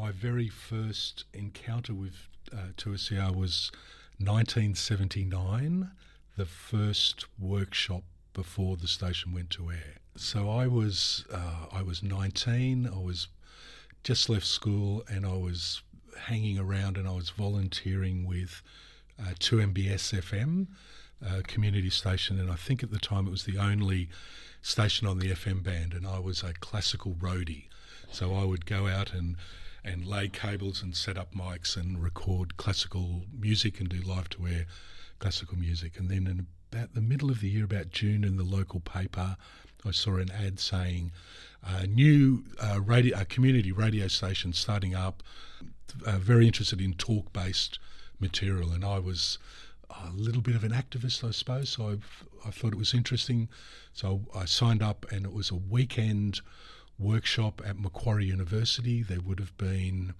My very first encounter with uh, 2SER was 1979, the first workshop before the station went to air. So I was uh, I was 19. I was just left school, and I was hanging around, and I was volunteering with uh, 2MBS FM, uh, community station, and I think at the time it was the only station on the FM band, and I was a classical roadie. So I would go out and and lay cables and set up mics and record classical music and do live to air classical music. And then in about the middle of the year, about June, in the local paper, I saw an ad saying a new uh, radio, a community radio station starting up, uh, very interested in talk based material. And I was a little bit of an activist, I suppose. So I've, I thought it was interesting. So I signed up, and it was a weekend workshop at Macquarie University. There would have been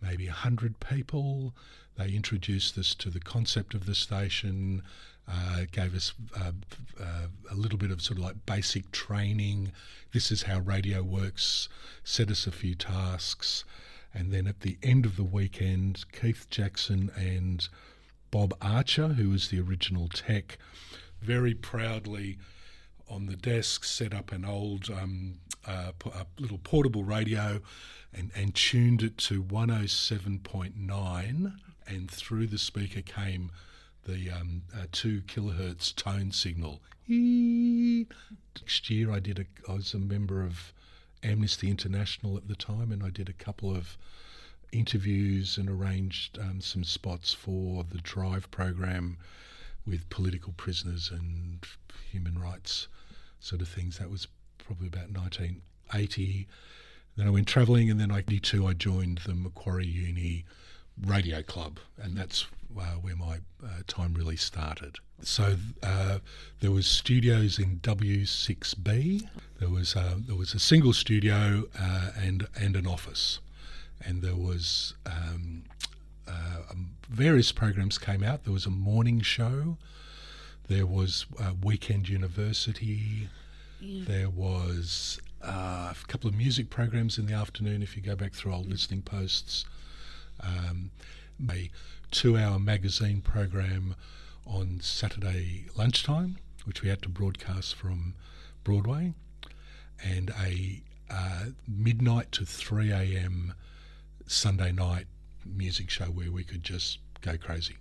maybe 100 people. They introduced us to the concept of the station, uh, gave us uh, uh, a little bit of sort of like basic training. This is how radio works, set us a few tasks. And then at the end of the weekend, Keith Jackson and Bob Archer, who was the original tech, very proudly on the desk set up an old um, uh, a little portable radio and, and tuned it to 107.9 and through the speaker came the um, uh, two kilohertz tone signal. Next year, I did a. I was a member of Amnesty International at the time, and I did a couple of interviews and arranged um, some spots for the Drive program with political prisoners and human rights sort of things. That was probably about 1980. Then I went travelling, and then I 82 I joined the Macquarie Uni Radio Club, and that's uh, where my uh, time really started. So uh, there was studios in W6B. There was uh, there was a single studio uh, and and an office, and there was um, uh, um, various programs came out. There was a morning show. There was Weekend University. Yeah. There was uh, a couple of music programs in the afternoon. If you go back through old mm. listening posts, um, a two-hour magazine program on Saturday lunchtime, which we had to broadcast from Broadway, and a uh, midnight to three a.m. Sunday night music show where we could just go crazy.